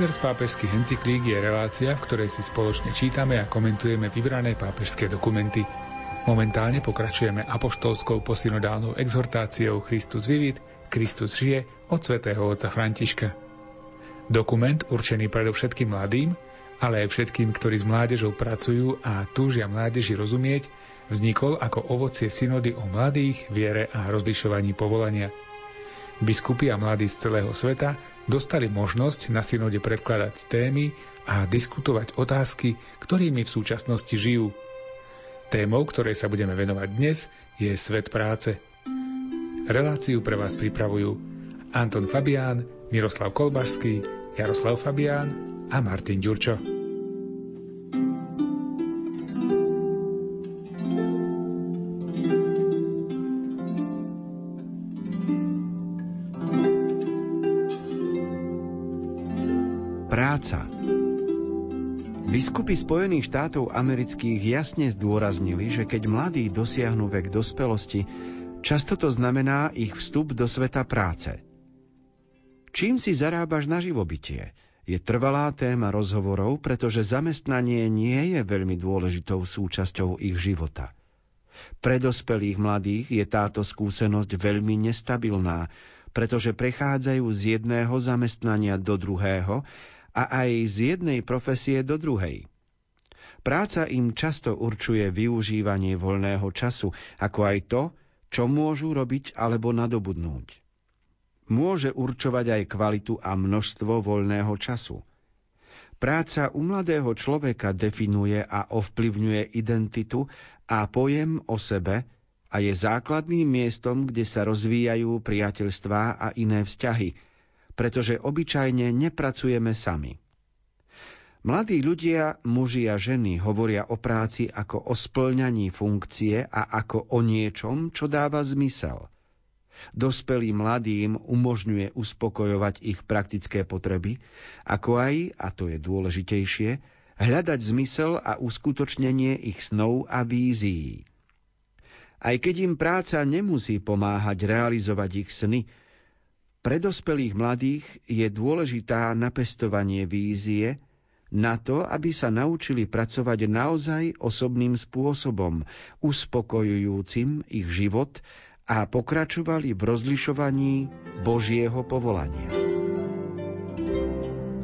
Výber z pápežských encyklík je relácia, v ktorej si spoločne čítame a komentujeme vybrané pápežské dokumenty. Momentálne pokračujeme apoštolskou posynodálnou exhortáciou Christus vivit, Kristus žije od svätého otca Františka. Dokument určený predovšetkým mladým, ale aj všetkým, ktorí s mládežou pracujú a túžia mládeži rozumieť, vznikol ako ovocie synody o mladých, viere a rozlišovaní povolania – Biskupy a mladí z celého sveta dostali možnosť na synode predkladať témy a diskutovať otázky, ktorými v súčasnosti žijú. Témou, ktorej sa budeme venovať dnes, je svet práce. Reláciu pre vás pripravujú Anton Fabián, Miroslav Kolbašský, Jaroslav Fabián a Martin Ďurčo. Biskupy Spojených štátov amerických jasne zdôraznili, že keď mladí dosiahnu vek dospelosti, často to znamená ich vstup do sveta práce. Čím si zarábaš na živobytie? Je trvalá téma rozhovorov, pretože zamestnanie nie je veľmi dôležitou súčasťou ich života. Pre dospelých mladých je táto skúsenosť veľmi nestabilná, pretože prechádzajú z jedného zamestnania do druhého a aj z jednej profesie do druhej. Práca im často určuje využívanie voľného času, ako aj to, čo môžu robiť alebo nadobudnúť. Môže určovať aj kvalitu a množstvo voľného času. Práca u mladého človeka definuje a ovplyvňuje identitu a pojem o sebe a je základným miestom, kde sa rozvíjajú priateľstvá a iné vzťahy – pretože obyčajne nepracujeme sami. Mladí ľudia, muži a ženy hovoria o práci ako o splňaní funkcie a ako o niečom, čo dáva zmysel. Dospelým mladým umožňuje uspokojovať ich praktické potreby, ako aj, a to je dôležitejšie, hľadať zmysel a uskutočnenie ich snov a vízií. Aj keď im práca nemusí pomáhať realizovať ich sny, pre dospelých mladých je dôležitá napestovanie vízie na to, aby sa naučili pracovať naozaj osobným spôsobom, uspokojujúcim ich život a pokračovali v rozlišovaní Božieho povolania.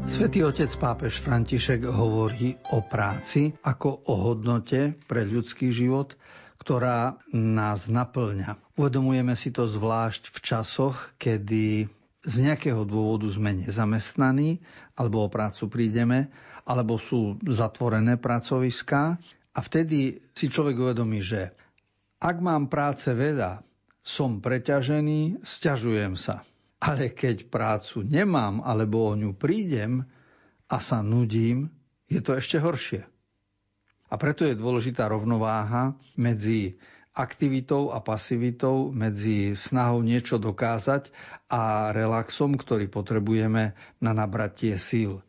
Svetý otec pápež František hovorí o práci ako o hodnote pre ľudský život – ktorá nás naplňa. Uvedomujeme si to zvlášť v časoch, kedy z nejakého dôvodu sme nezamestnaní, alebo o prácu prídeme, alebo sú zatvorené pracoviská. A vtedy si človek uvedomí, že ak mám práce veľa, som preťažený, sťažujem sa. Ale keď prácu nemám, alebo o ňu prídem a sa nudím, je to ešte horšie. A preto je dôležitá rovnováha medzi aktivitou a pasivitou, medzi snahou niečo dokázať a relaxom, ktorý potrebujeme na nabratie síl.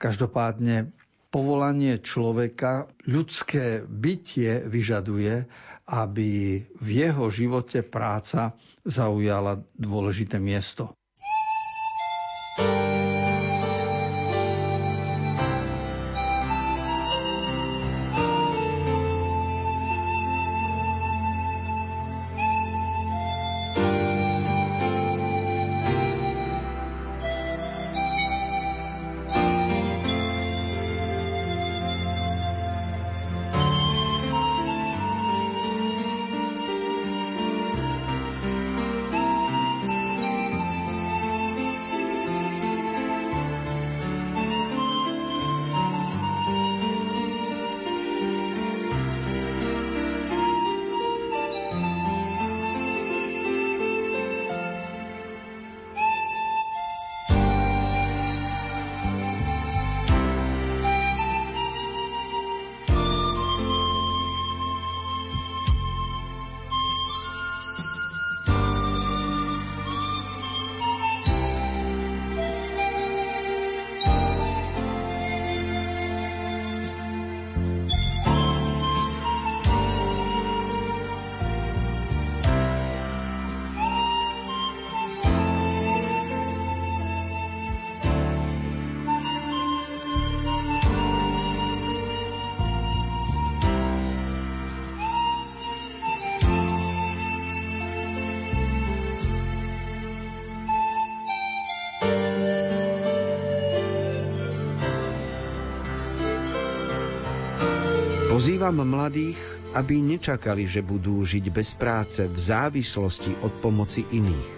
Každopádne povolanie človeka, ľudské bytie vyžaduje, aby v jeho živote práca zaujala dôležité miesto. Pozývam mladých, aby nečakali, že budú žiť bez práce v závislosti od pomoci iných.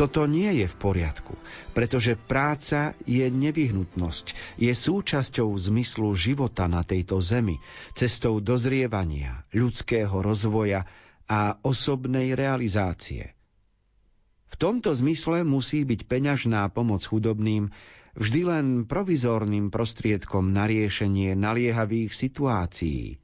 Toto nie je v poriadku, pretože práca je nevyhnutnosť, je súčasťou zmyslu života na tejto zemi, cestou dozrievania, ľudského rozvoja a osobnej realizácie. V tomto zmysle musí byť peňažná pomoc chudobným vždy len provizórnym prostriedkom na riešenie naliehavých situácií.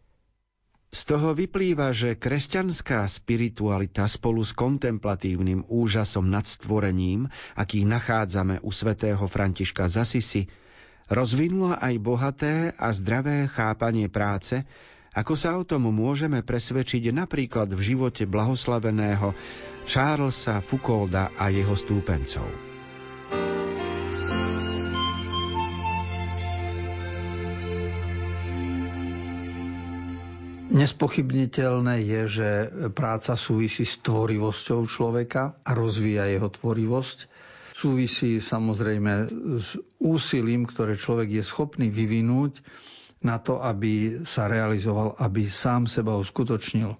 Z toho vyplýva, že kresťanská spiritualita spolu s kontemplatívnym úžasom nad stvorením, aký nachádzame u svätého Františka Zasisi, rozvinula aj bohaté a zdravé chápanie práce, ako sa o tom môžeme presvedčiť napríklad v živote blahoslaveného Charlesa Foucaulda a jeho stúpencov. Nespochybniteľné je, že práca súvisí s tvorivosťou človeka a rozvíja jeho tvorivosť. Súvisí samozrejme s úsilím, ktoré človek je schopný vyvinúť na to, aby sa realizoval, aby sám seba uskutočnil.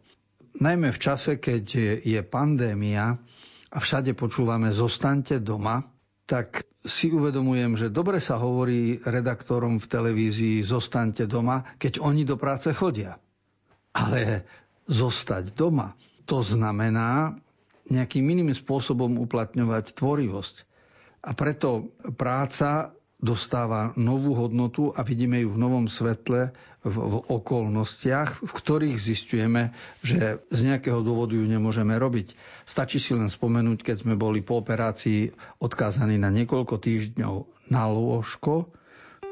Najmä v čase, keď je pandémia a všade počúvame zostaňte doma, tak si uvedomujem, že dobre sa hovorí redaktorom v televízii zostaňte doma, keď oni do práce chodia. Ale zostať doma, to znamená nejakým iným spôsobom uplatňovať tvorivosť. A preto práca dostáva novú hodnotu a vidíme ju v novom svetle v, v okolnostiach, v ktorých zistujeme, že z nejakého dôvodu ju nemôžeme robiť. Stačí si len spomenúť, keď sme boli po operácii odkázaní na niekoľko týždňov na lôžko,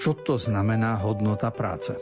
čo to znamená hodnota práce.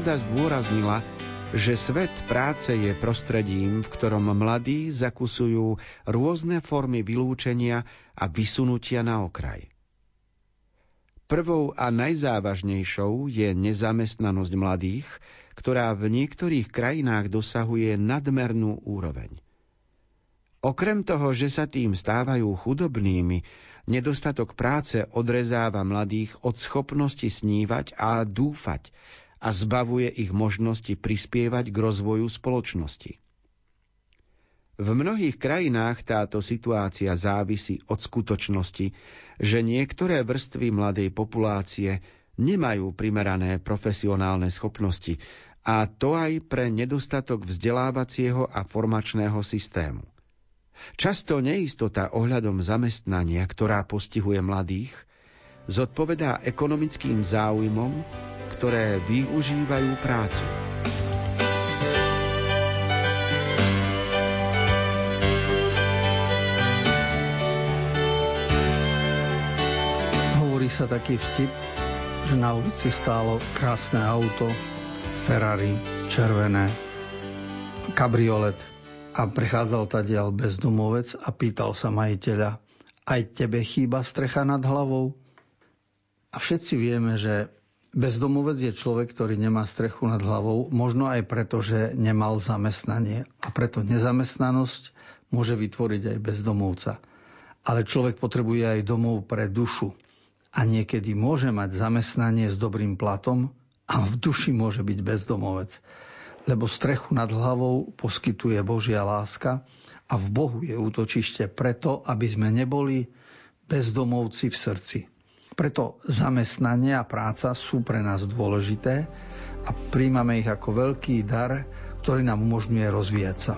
Synoda zdôraznila, že svet práce je prostredím, v ktorom mladí zakusujú rôzne formy vylúčenia a vysunutia na okraj. Prvou a najzávažnejšou je nezamestnanosť mladých, ktorá v niektorých krajinách dosahuje nadmernú úroveň. Okrem toho, že sa tým stávajú chudobnými, nedostatok práce odrezáva mladých od schopnosti snívať a dúfať, a zbavuje ich možnosti prispievať k rozvoju spoločnosti. V mnohých krajinách táto situácia závisí od skutočnosti, že niektoré vrstvy mladej populácie nemajú primerané profesionálne schopnosti a to aj pre nedostatok vzdelávacieho a formačného systému. Často neistota ohľadom zamestnania, ktorá postihuje mladých, zodpovedá ekonomickým záujmom ktoré využívajú prácu. sa taký vtip, že na ulici stálo krásne auto, Ferrari, červené, kabriolet a prechádzal tadiaľ bezdomovec a pýtal sa majiteľa, aj tebe chýba strecha nad hlavou? A všetci vieme, že bezdomovec je človek, ktorý nemá strechu nad hlavou, možno aj preto, že nemal zamestnanie. A preto nezamestnanosť môže vytvoriť aj bezdomovca. Ale človek potrebuje aj domov pre dušu a niekedy môže mať zamestnanie s dobrým platom a v duši môže byť bezdomovec. Lebo strechu nad hlavou poskytuje Božia láska a v Bohu je útočište preto, aby sme neboli bezdomovci v srdci. Preto zamestnanie a práca sú pre nás dôležité a príjmame ich ako veľký dar, ktorý nám umožňuje rozvíjať sa.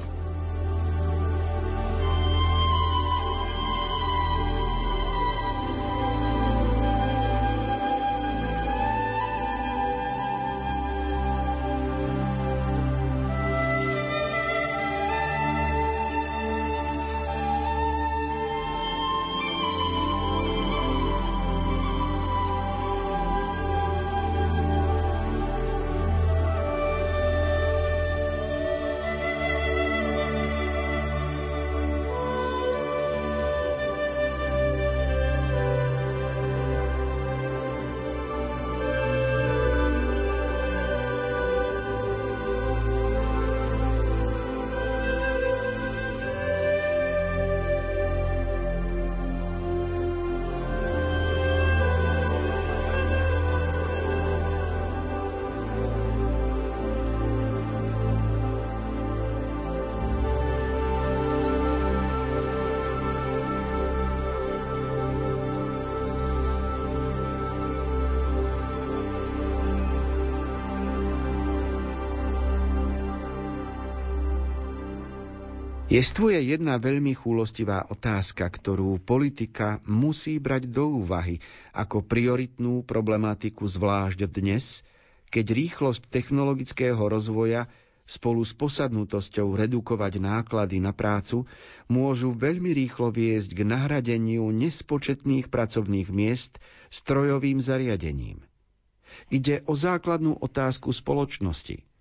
Jestvuje jedna veľmi chúlostivá otázka, ktorú politika musí brať do úvahy ako prioritnú problematiku zvlášť dnes, keď rýchlosť technologického rozvoja spolu s posadnutosťou redukovať náklady na prácu môžu veľmi rýchlo viesť k nahradeniu nespočetných pracovných miest strojovým zariadením. Ide o základnú otázku spoločnosti –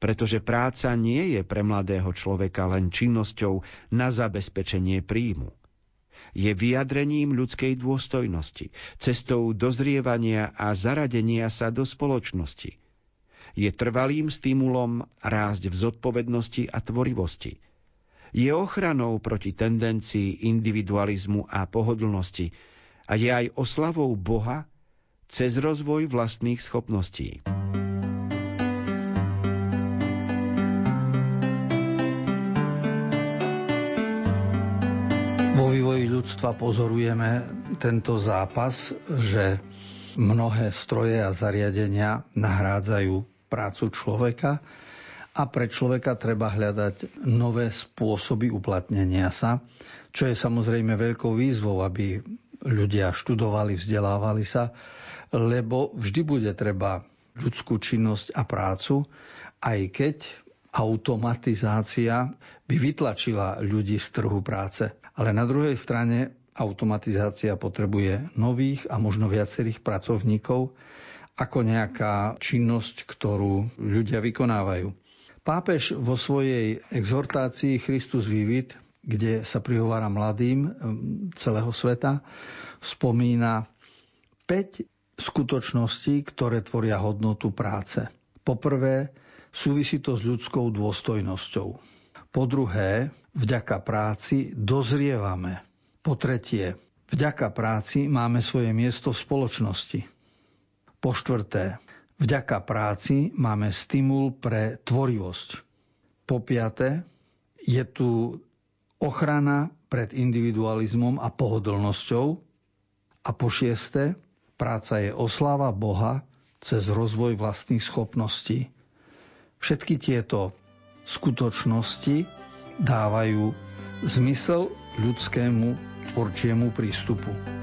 pretože práca nie je pre mladého človeka len činnosťou na zabezpečenie príjmu. Je vyjadrením ľudskej dôstojnosti, cestou dozrievania a zaradenia sa do spoločnosti. Je trvalým stimulom rásť v zodpovednosti a tvorivosti. Je ochranou proti tendencii individualizmu a pohodlnosti a je aj oslavou Boha cez rozvoj vlastných schopností. Ľudstva pozorujeme tento zápas, že mnohé stroje a zariadenia nahrádzajú prácu človeka a pre človeka treba hľadať nové spôsoby uplatnenia sa, čo je samozrejme veľkou výzvou, aby ľudia študovali, vzdelávali sa, lebo vždy bude treba ľudskú činnosť a prácu, aj keď automatizácia by vytlačila ľudí z trhu práce. Ale na druhej strane automatizácia potrebuje nových a možno viacerých pracovníkov ako nejaká činnosť, ktorú ľudia vykonávajú. Pápež vo svojej exhortácii Christus Vivit, kde sa prihovára mladým celého sveta, spomína 5 skutočností, ktoré tvoria hodnotu práce. Poprvé, súvisí to s ľudskou dôstojnosťou. Po druhé, vďaka práci dozrievame. Po tretie, vďaka práci máme svoje miesto v spoločnosti. Po štvrté, vďaka práci máme stimul pre tvorivosť. Po piaté, je tu ochrana pred individualizmom a pohodlnosťou. A po šieste, práca je oslava Boha cez rozvoj vlastných schopností. Všetky tieto skutočnosti dávajú zmysel ľudskému tvorčiemu prístupu.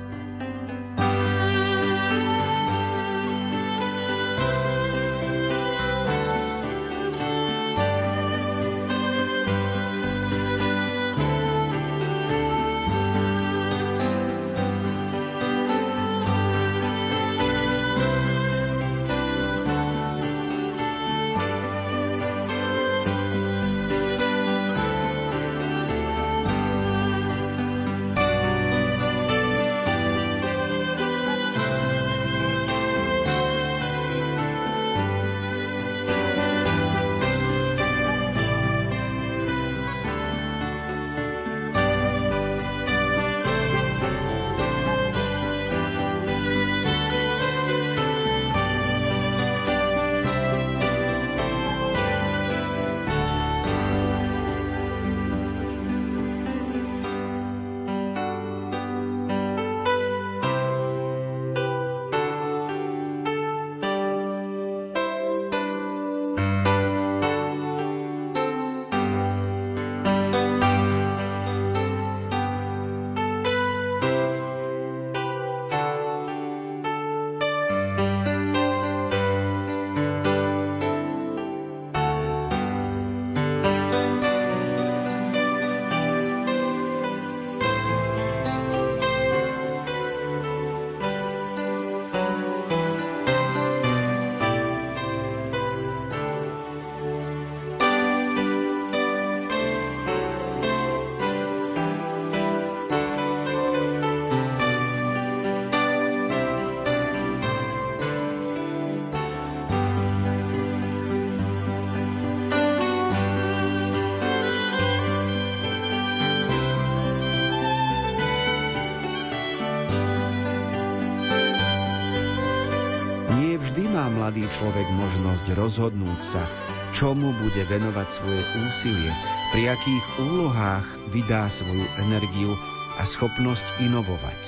Mladý človek možnosť rozhodnúť sa, čomu bude venovať svoje úsilie, pri akých úlohách vydá svoju energiu a schopnosť inovovať.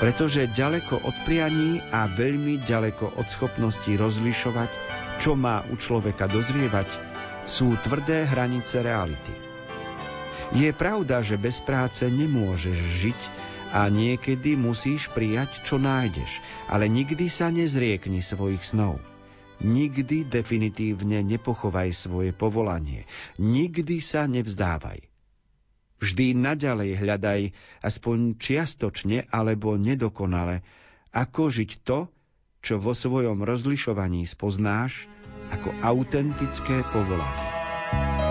Pretože ďaleko od prianí a veľmi ďaleko od schopnosti rozlišovať, čo má u človeka dozrievať, sú tvrdé hranice reality. Je pravda, že bez práce nemôžeš žiť a niekedy musíš prijať, čo nájdeš, ale nikdy sa nezriekni svojich snov. Nikdy definitívne nepochovaj svoje povolanie. Nikdy sa nevzdávaj. Vždy naďalej hľadaj, aspoň čiastočne alebo nedokonale, ako žiť to, čo vo svojom rozlišovaní spoznáš ako autentické povolanie.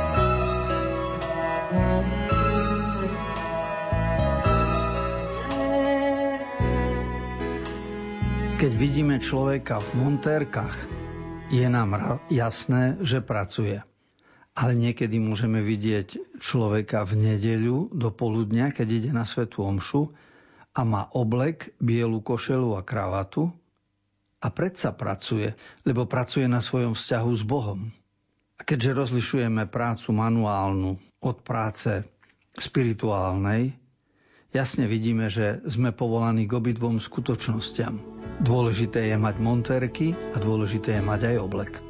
Keď vidíme človeka v montérkach, je nám jasné, že pracuje. Ale niekedy môžeme vidieť človeka v nedeľu do poludnia, keď ide na svetú omšu a má oblek, bielu košelu a kravatu a predsa pracuje, lebo pracuje na svojom vzťahu s Bohom. A keďže rozlišujeme prácu manuálnu od práce spirituálnej, jasne vidíme, že sme povolaní k obidvom skutočnostiam. Dôležité je mať montérky a dôležité je mať aj oblek.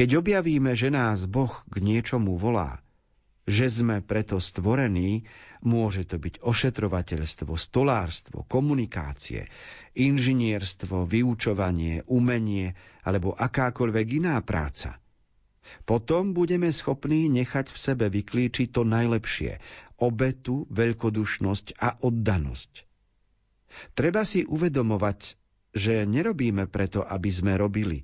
Keď objavíme, že nás Boh k niečomu volá, že sme preto stvorení, môže to byť ošetrovateľstvo, stolárstvo, komunikácie, inžinierstvo, vyučovanie, umenie alebo akákoľvek iná práca. Potom budeme schopní nechať v sebe vyklíčiť to najlepšie, obetu, veľkodušnosť a oddanosť. Treba si uvedomovať, že nerobíme preto, aby sme robili,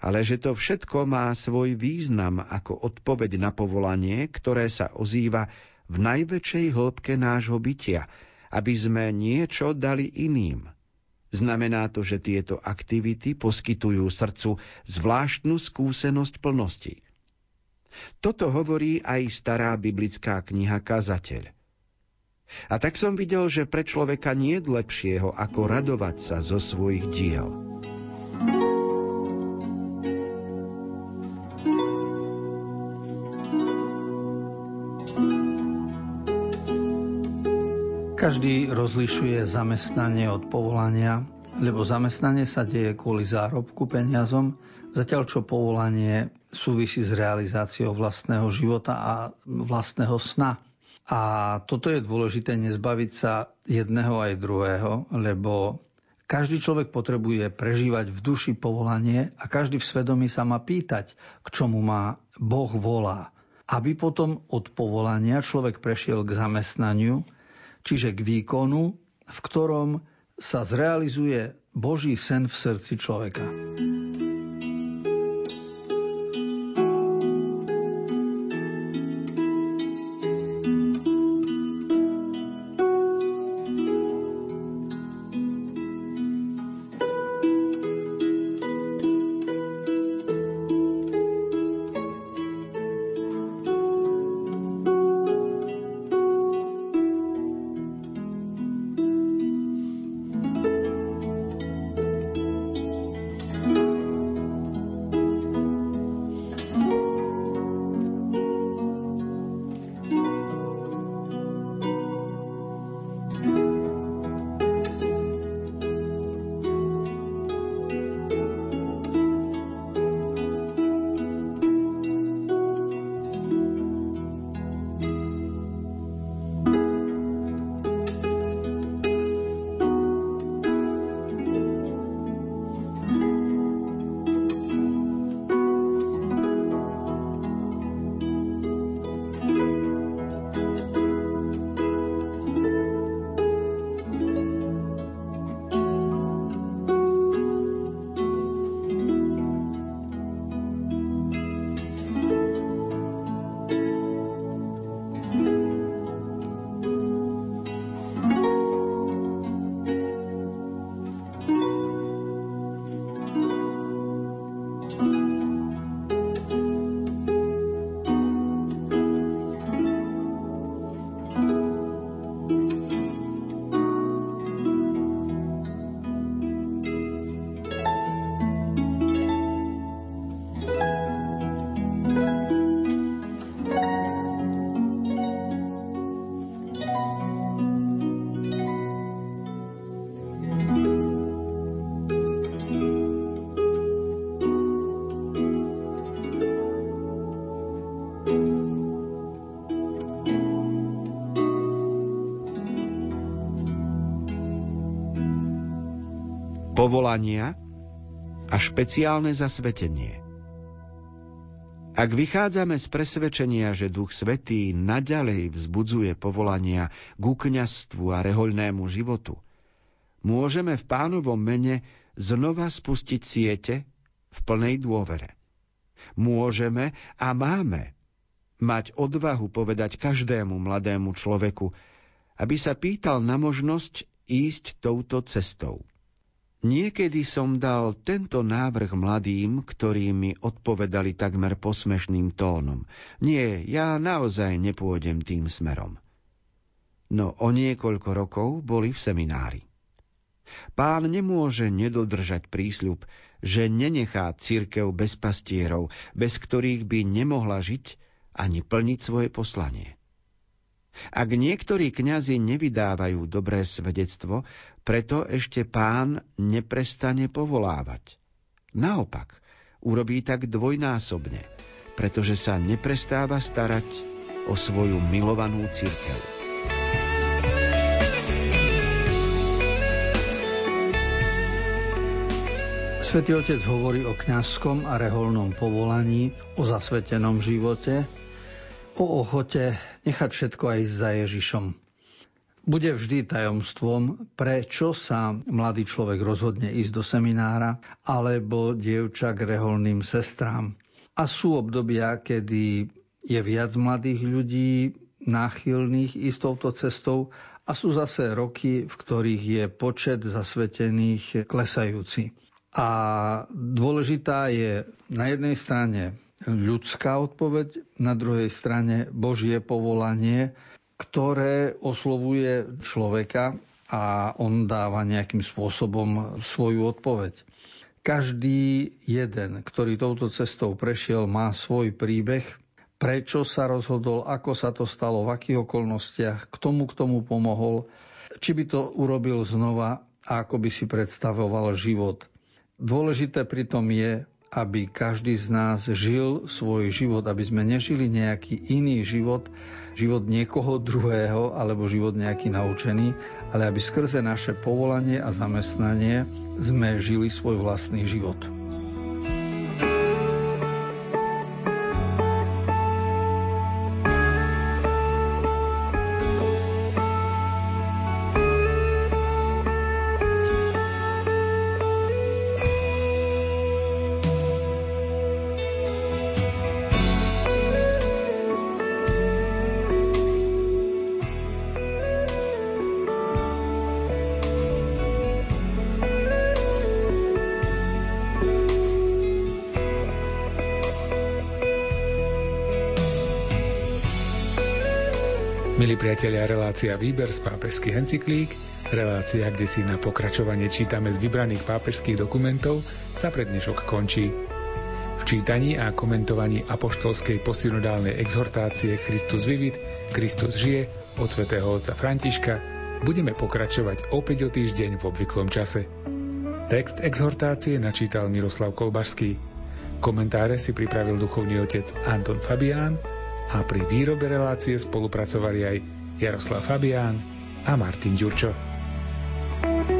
ale že to všetko má svoj význam ako odpoveď na povolanie, ktoré sa ozýva v najväčšej hĺbke nášho bytia, aby sme niečo dali iným. Znamená to, že tieto aktivity poskytujú srdcu zvláštnu skúsenosť plnosti. Toto hovorí aj stará biblická kniha Kazateľ. A tak som videl, že pre človeka nie je lepšieho, ako radovať sa zo svojich diel. Každý rozlišuje zamestnanie od povolania, lebo zamestnanie sa deje kvôli zárobku peniazom, zatiaľ čo povolanie súvisí s realizáciou vlastného života a vlastného sna. A toto je dôležité nezbaviť sa jedného aj druhého, lebo každý človek potrebuje prežívať v duši povolanie a každý v svedomí sa má pýtať, k čomu má Boh volá. Aby potom od povolania človek prešiel k zamestnaniu, čiže k výkonu, v ktorom sa zrealizuje Boží sen v srdci človeka. Povolania a špeciálne zasvetenie. Ak vychádzame z presvedčenia, že Duch Svetý naďalej vzbudzuje povolania k kňastvu a rehoľnému životu, môžeme v pánovom mene znova spustiť siete v plnej dôvere. Môžeme a máme mať odvahu povedať každému mladému človeku, aby sa pýtal na možnosť ísť touto cestou. Niekedy som dal tento návrh mladým, ktorí mi odpovedali takmer posmešným tónom. Nie, ja naozaj nepôjdem tým smerom. No o niekoľko rokov boli v seminári. Pán nemôže nedodržať prísľub, že nenechá církev bez pastierov, bez ktorých by nemohla žiť ani plniť svoje poslanie. Ak niektorí kňazi nevydávajú dobré svedectvo, preto ešte pán neprestane povolávať. Naopak, urobí tak dvojnásobne, pretože sa neprestáva starať o svoju milovanú církev. Svetý Otec hovorí o kňazskom a reholnom povolaní, o zasvetenom živote, o ochote nechať všetko aj za Ježišom bude vždy tajomstvom, prečo sa mladý človek rozhodne ísť do seminára alebo dievča k reholným sestrám. A sú obdobia, kedy je viac mladých ľudí náchylných ísť touto cestou a sú zase roky, v ktorých je počet zasvetených klesajúci. A dôležitá je na jednej strane ľudská odpoveď, na druhej strane Božie povolanie, ktoré oslovuje človeka a on dáva nejakým spôsobom svoju odpoveď. Každý jeden, ktorý touto cestou prešiel, má svoj príbeh, prečo sa rozhodol, ako sa to stalo, v akých okolnostiach, k tomu, k tomu pomohol, či by to urobil znova a ako by si predstavoval život. Dôležité pritom je, aby každý z nás žil svoj život, aby sme nežili nejaký iný život, život niekoho druhého alebo život nejaký naučený, ale aby skrze naše povolanie a zamestnanie sme žili svoj vlastný život. Milí priatelia, relácia Výber z pápežských encyklík, relácia, kde si na pokračovanie čítame z vybraných pápežských dokumentov, sa pre dnešok končí. V čítaní a komentovaní apoštolskej posynodálnej exhortácie Christus vivit, Kristus žije od svätého otca Františka budeme pokračovať opäť o týždeň v obvyklom čase. Text exhortácie načítal Miroslav Kolbašský. Komentáre si pripravil duchovný otec Anton Fabián a pri výrobe relácie spolupracovali aj Jaroslav Fabián a Martin Ďurčo. thank you